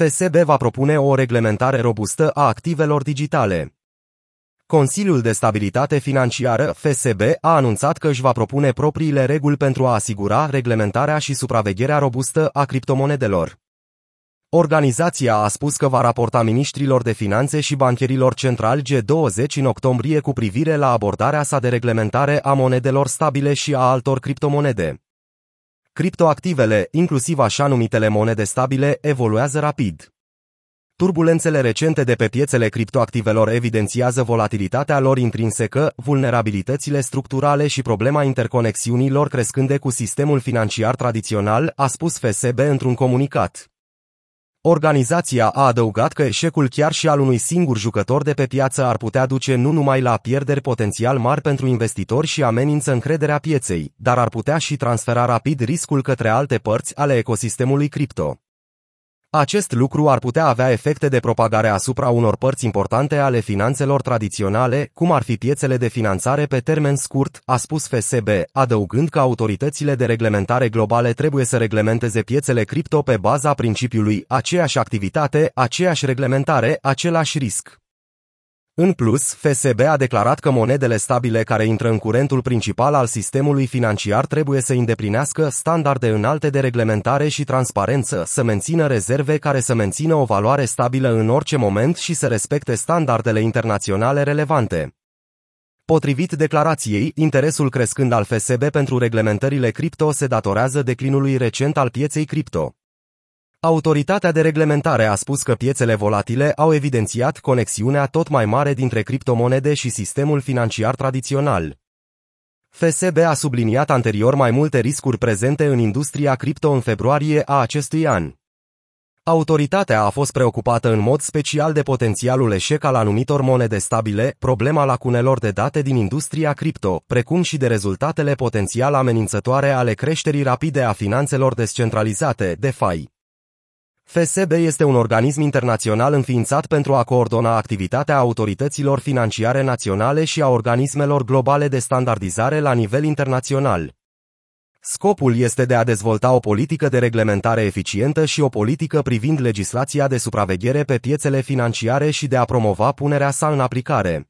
FSB va propune o reglementare robustă a activelor digitale. Consiliul de Stabilitate Financiară, FSB, a anunțat că își va propune propriile reguli pentru a asigura reglementarea și supravegherea robustă a criptomonedelor. Organizația a spus că va raporta ministrilor de finanțe și bancherilor centrali G20 în octombrie cu privire la abordarea sa de reglementare a monedelor stabile și a altor criptomonede. Criptoactivele, inclusiv așa numitele monede stabile, evoluează rapid. Turbulențele recente de pe piețele criptoactivelor evidențiază volatilitatea lor intrinsecă, vulnerabilitățile structurale și problema interconexiunilor crescânde cu sistemul financiar tradițional, a spus FSB într-un comunicat. Organizația a adăugat că eșecul chiar și al unui singur jucător de pe piață ar putea duce nu numai la pierderi potențial mari pentru investitori și amenință încrederea pieței, dar ar putea și transfera rapid riscul către alte părți ale ecosistemului cripto. Acest lucru ar putea avea efecte de propagare asupra unor părți importante ale finanțelor tradiționale, cum ar fi piețele de finanțare pe termen scurt, a spus FSB, adăugând că autoritățile de reglementare globale trebuie să reglementeze piețele cripto pe baza principiului aceeași activitate, aceeași reglementare, același risc. În plus, FSB a declarat că monedele stabile care intră în curentul principal al sistemului financiar trebuie să îndeplinească standarde înalte de reglementare și transparență, să mențină rezerve care să mențină o valoare stabilă în orice moment și să respecte standardele internaționale relevante. Potrivit declarației, interesul crescând al FSB pentru reglementările cripto se datorează declinului recent al pieței cripto. Autoritatea de reglementare a spus că piețele volatile au evidențiat conexiunea tot mai mare dintre criptomonede și sistemul financiar tradițional. FSB a subliniat anterior mai multe riscuri prezente în industria cripto în februarie a acestui an. Autoritatea a fost preocupată în mod special de potențialul eșec al anumitor monede stabile, problema lacunelor de date din industria cripto, precum și de rezultatele potențial amenințătoare ale creșterii rapide a finanțelor descentralizate, DeFi. FSB este un organism internațional înființat pentru a coordona activitatea autorităților financiare naționale și a organismelor globale de standardizare la nivel internațional. Scopul este de a dezvolta o politică de reglementare eficientă și o politică privind legislația de supraveghere pe piețele financiare și de a promova punerea sa în aplicare.